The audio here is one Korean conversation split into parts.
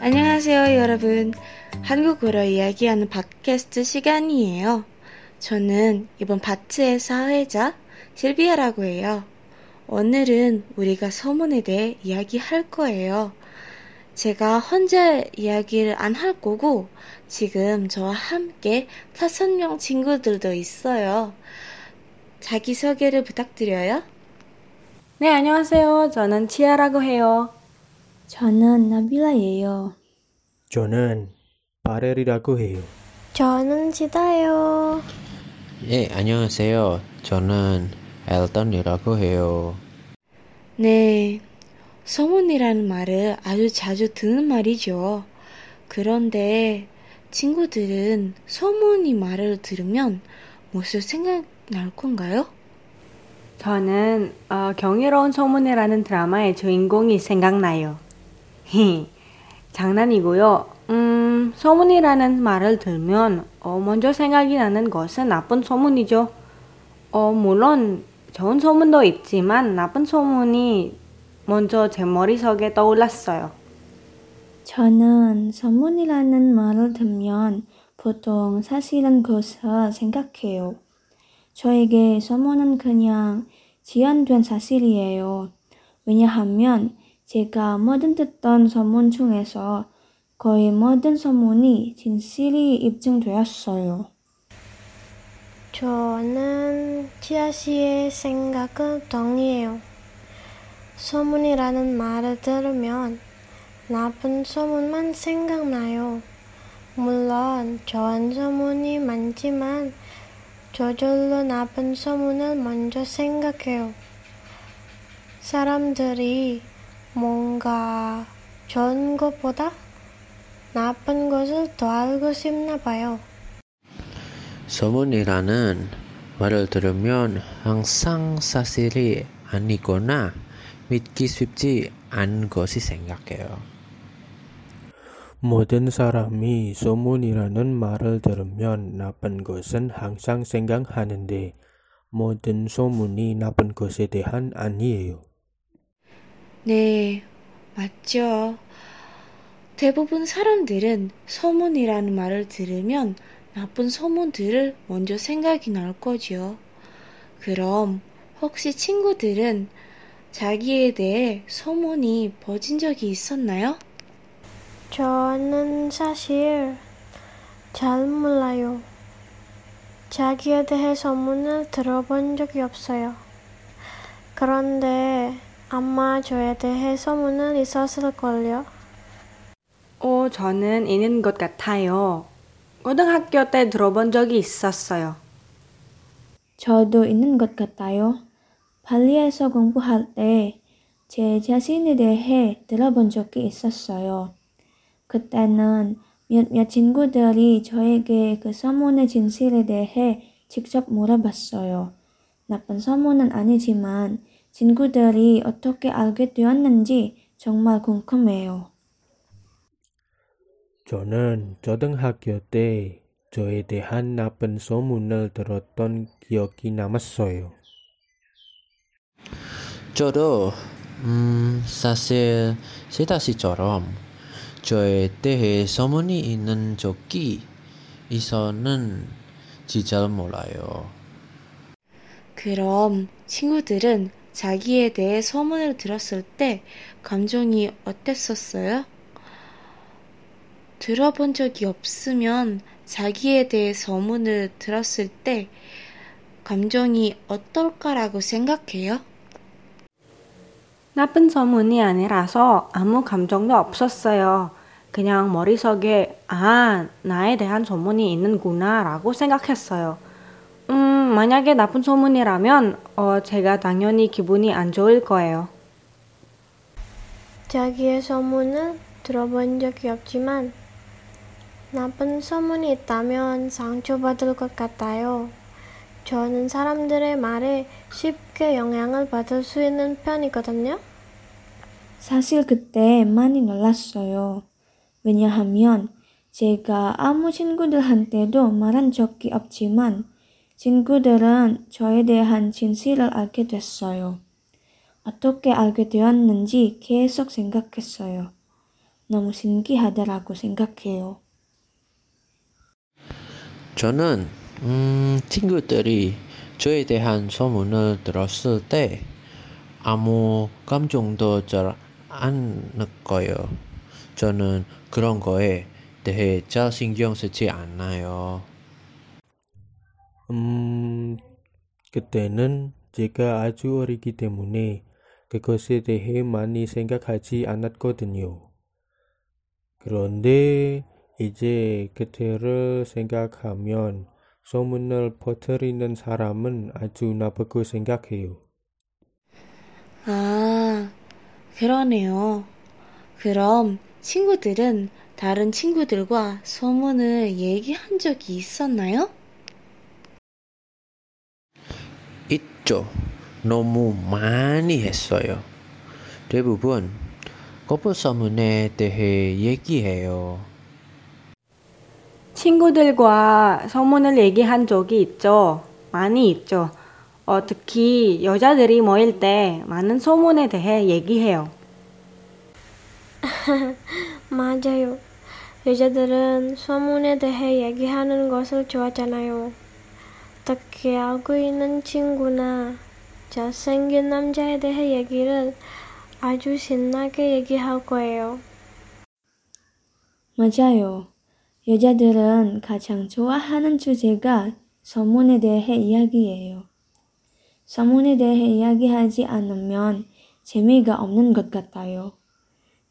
안녕하세요, 여러분. 한국어로 이야기하는 팟캐스트 시간이에요. 저는 이번 바트의 사회자 실비아라고 해요. 오늘은 우리가 서문에 대해 이야기할 거예요. 제가 혼자 이야기를 안 할 거고, 지금 저와 함께 다섯 명 친구들도 있어요. 자기소개를 부탁드려요. 네, 안녕하세요. 저는 치아라고 해요. 저는 나빌라예요. 저는 바렐이라고 해요. 저는 지다요. 예, 안녕하세요. 저는 엘던이라고 해요. 네, 소문이라는 말을 아주 자주 듣는 말이죠. 그런데 친구들은 소문이 말을 들으면 무슨 생각날 건가요? 저는 어, 경이로운 소문이라는 드라마의 주인공이 생각나요. 히, 장난이고요. 음, 소문이라는 말을 들면 어, 먼저 생각이 나는 것은 나쁜 소문이죠. 어, 물론 좋은 소문도 있지만 나쁜 소문이 먼저 제 머릿속에 떠올랐어요. 저는 소문이라는 말을 듣면 보통 사실은 것을 생각해요. 저에게 소문은 그냥 지연된 사실이에요. 왜냐하면 제가 모든 듣던 소문 중에서 거의 모든 소문이 진실이 입증되었어요. 저는 지아 씨의 생각은 동의해요. 소문이라는 말을 들으면 나쁜 소문만 생각나요. 물론 좋은 소문이 많지만 저절로 나쁜 소문을 먼저 생각해요. 사람들이 뭔가 좋은 것보다 나쁜 것을 더 알고 싶나 봐요. 소문이라는 말을 들으면 항상 사실이 아니거나 믿기 쉽지 않은 것이 생각해요. 모든 사람이 소문이라는 말을 들으면 나쁜 것은 항상 생각하는데 모든 소문이 나쁜 것에 대한 아니에요. 네, 맞죠. 대부분 사람들은 소문이라는 말을 들으면 나쁜 소문들을 먼저 생각이 날 거죠. 그럼 혹시 친구들은 자기에 대해 소문이 퍼진 적이 있었나요? 저는 사실 잘 몰라요. 자기에 대해 소문을 들어본 적이 없어요. 그런데 아마 저에 대해 소문은 있었을걸요. 어, 저는 있는 것 같아요. 고등학교 때 들어본 적이 있었어요. 저도 있는 것 같아요. 발리에서 공부할 때 제 자신에 대해 들어본 적이 있었어요. 그때는 몇몇 친구들이 저에게 그 소문의 진실에 대해 직접 물어봤어요. 나쁜 소문은 아니지만 친구들이 어떻게 알게 되었는지 정말 궁금해요. 저는 초등학교 때 저에 대한 나쁜 소문을 들었던 기억이 남았어요. 저도 음, 사실 시다 씨처럼 저에 대해 소문이 있는 적이 있었는지 잘 몰라요. 그럼 친구들은 자기에 대해 소문을 들었을 때 감정이 어땠었어요? 들어본 적이 없으면 자기에 대해 소문을 들었을 때 감정이 어떨까라고 생각해요? 나쁜 소문이 아니라서 아무 감정도 없었어요. 그냥 머릿속에, 아, 나에 대한 소문이 있는구나 라고 생각했어요. 음, 만약에 나쁜 소문이라면, 어, 제가 당연히 기분이 안 좋을 거예요. 자기의 소문은 들어본 적이 없지만 나쁜 소문이 있다면 상처받을 것 같아요. 저는 사람들의 말에 쉽게 영향을 받을 수 있는 편이거든요. 사실 그때 많이 놀랐어요. 왜냐하면 제가 아무 친구들한테도 말한 적이 없지만 친구들은 저에 대한 진실을 알게 됐어요. 어떻게 알게 되었는지 계속 생각했어요. 너무 신기하다라고 생각해요. 저는 음, 친구들이 저에 대한 소문을 들었을 때 아무 감정도 잘 안 느껴요. 저는 그런 거에 대해 잘 신경 쓰지 않아요. 음, 그때는 제가 아주 어리기 때문에 그것에 대해 많이 생각하지 않았거든요. 그런데 이제 그때를 생각하면 소문을 퍼뜨리는 사람은 아주 나쁘고 생각해요. 아, 그러네요. 그럼 친구들은 다른 친구들과 소문을 얘기한 적이 있었나요? 있죠. 너무 많이 했어요. 대부분 소문에 대해 얘기해요. 친구들과 소문을 얘기한 적이 있죠. 많이 있죠. 어, 특히 여자들이 모일 때 많은 소문에 대해 얘기해요. 맞아요. 여자들은 소문에 대해 얘기하는 것을 좋아하잖아요. 특히 알고 있는 친구나 잘생긴 남자에 대해 얘기를 아주 신나게 얘기할 거예요. 맞아요. 여자들은 가장 좋아하는 주제가 소문에 대해 이야기예요. 소문에 대해 이야기하지 않으면 재미가 없는 것 같아요.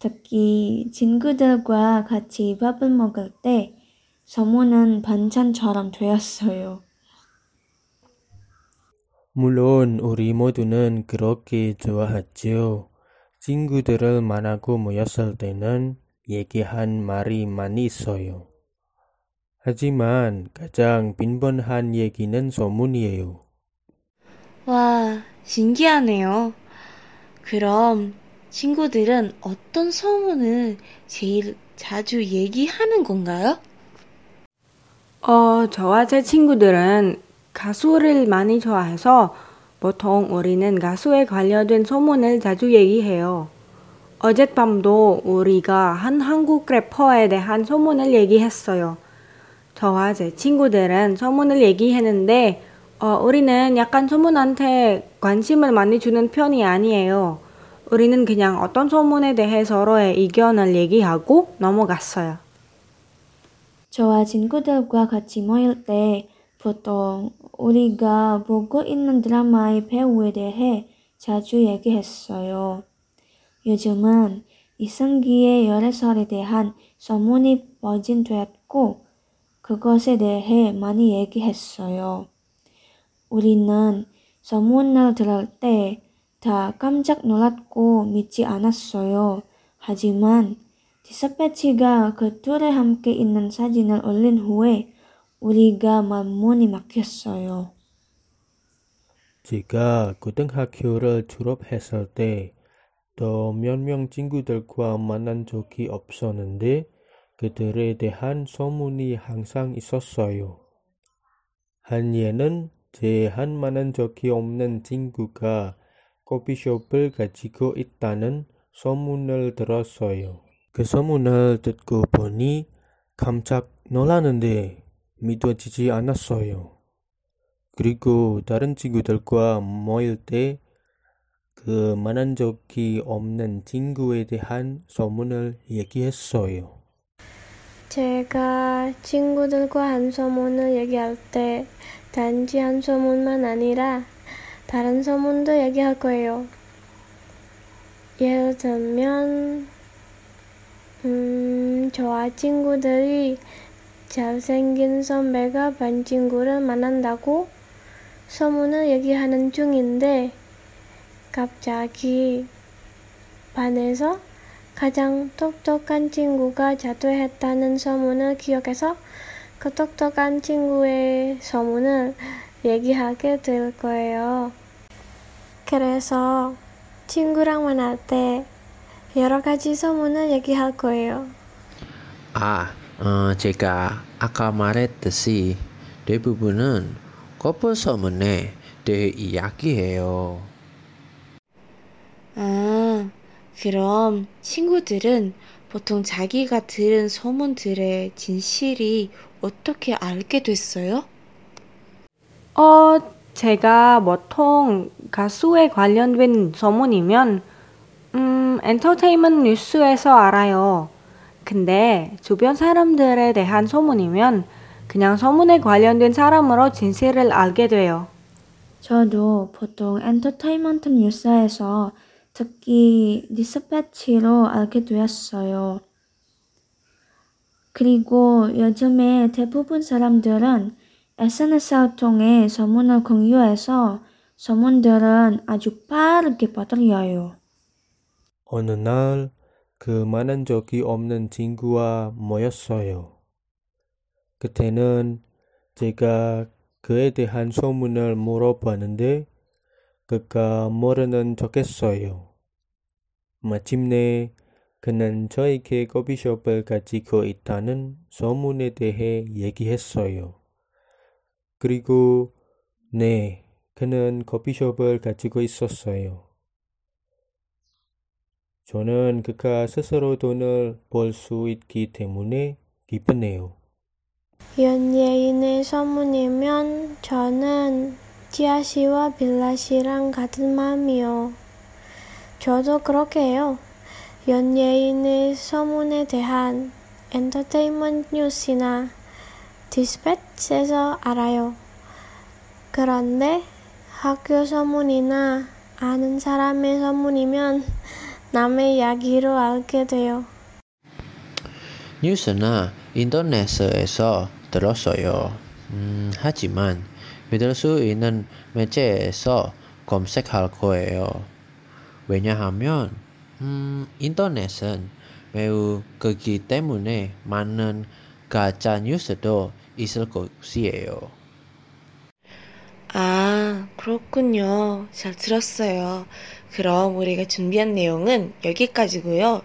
특히 친구들과 같이 밥을 먹을 때 소문은 반찬처럼 되었어요. 물론 우리 모두는 그렇게 좋아하죠. 친구들을 만나고 모였을 때는 얘기한 말이 많이 있어요. 하지만 가장 빈번한 얘기는 소문이에요. 와, 신기하네요. 그럼 친구들은 어떤 소문을 제일 자주 얘기하는 건가요? 어, 저와 제 친구들은 가수를 많이 좋아해서 보통 우리는 가수에 관련된 소문을 자주 얘기해요. 어젯밤도 우리가 한 한국 래퍼에 대한 소문을 얘기했어요. 저와 제 친구들은 소문을 얘기했는데, 어, 우리는 약간 소문한테 관심을 많이 주는 편이 아니에요. 우리는 그냥 어떤 소문에 대해 서로의 의견을 얘기하고 넘어갔어요. 저와 친구들과 같이 모일 때 보통 우리가 보고 있는 드라마의 배우에 대해 자주 얘기했어요. 요즘은 이승기의 열애설에 대한 소문이 퍼진되었고 그것에 대해 많이 얘기했어요. 우리는 소문을 들을 때 다 깜짝 놀랐고 믿지 않았어요. 하지만 디스패치가 그 둘에 함께 있는 사진을 올린 후에 우리가 만문이 막혔어요. 제가 고등학교를 졸업했을 때 또 몇 명 친구들과 만난 적이 없었는데 그들에 대한 소문이 항상 있었어요. 한 예는 제 한 만난 적이 없는 친구가 커피숍을 가지고 있다는 소문을 들었어요. 그 소문을 듣고 보니 깜짝 놀랐는데 믿어지지 않았어요. 그리고 다른 친구들과 모일 때 그 만난 적이 없는 친구에 대한 소문을 얘기했어요. 제가 친구들과 한 소문을 얘기할 때 단지 한 소문만 아니라 다른 소문도 얘기할 거예요. 예를 들면, 음, 저와 친구들이 잘생긴 선배가 반 친구를 만난다고 소문을 얘기하는 중인데, 갑자기 반에서 가장 똑똑한 친구가 자퇴했다는 소문을 기억해서 그 똑똑한 친구의 소문을 얘기하게 될 거예요. 그래서 친구랑 만날 때 여러 가지 소문을 얘기할 거예요. 아, 어, 제가 아까 말했듯이 대부분은 커플 소문에 대해 이야기해요. 아, 그럼 친구들은 보통 자기가 들은 소문들의 진실이 어떻게 알게 됐어요? 어, 제가 보통 가수에 관련된 소문이면, 음, 엔터테인먼트 뉴스에서 알아요. 근데 주변 사람들에 대한 소문이면 그냥 소문에 관련된 사람으로 진실을 알게 돼요. 저도 보통 엔터테인먼트 뉴스에서 특히 디스패치로 알게 되었어요. 그리고 요즘에 대부분 사람들은 SNS를 통해 소문을 공유해서 소문들은 아주 빠르게 퍼뜨려요. 어느 날 그 만난 적이 없는 친구와 모였어요. 그때는 제가 그에 대한 소문을 물어봤는데 그가 모르는 척했어요. 마침내 그는 저에게 커피숍을 가지고 있다는 소문에 대해 얘기했어요. 그리고 네, 그는 커피숍을 가지고 있었어요. 저는 그가 스스로 돈을 벌 수 있기 때문에 기쁘네요. 연예인의 소문이면 저는 지아 씨와 빌라 씨랑 같은 마음이요. 저도 그렇게 해요. 연예인의 소문에 대한 엔터테인먼트 뉴스나 디스패치에서 알아요. 그런데 학교 소문이나 아는 사람의 소문이면 남의 이야기로 알게 돼요. 뉴스나 인터넷에서 들었어요. 음, 하지만 믿을 수 있는 매체에서 검색할 거예요. 왜냐하면 음, 인터넷은 매우 크기 때문에 많은 가짜 뉴스도 있을 것이에요. 아, 그렇군요. 잘 들었어요. 그럼 우리가 준비한 내용은 여기까지고요.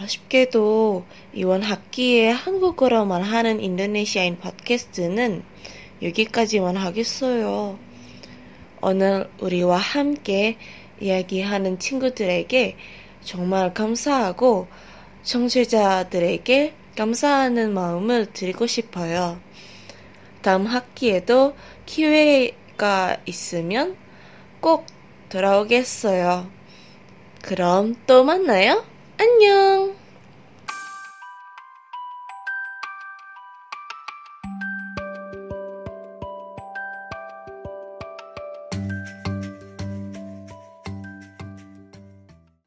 아쉽게도 이번 학기에 한국어로만 하는 인도네시아인 팟캐스트는 여기까지만 하겠어요. 오늘 우리와 함께 이야기하는 친구들에게 정말 감사하고 청취자들에게 감사하는 마음을 드리고 싶어요. 다음 학기에도 기회 가 있으면 꼭 돌아오겠어요. 그럼 또 만나요. 안녕!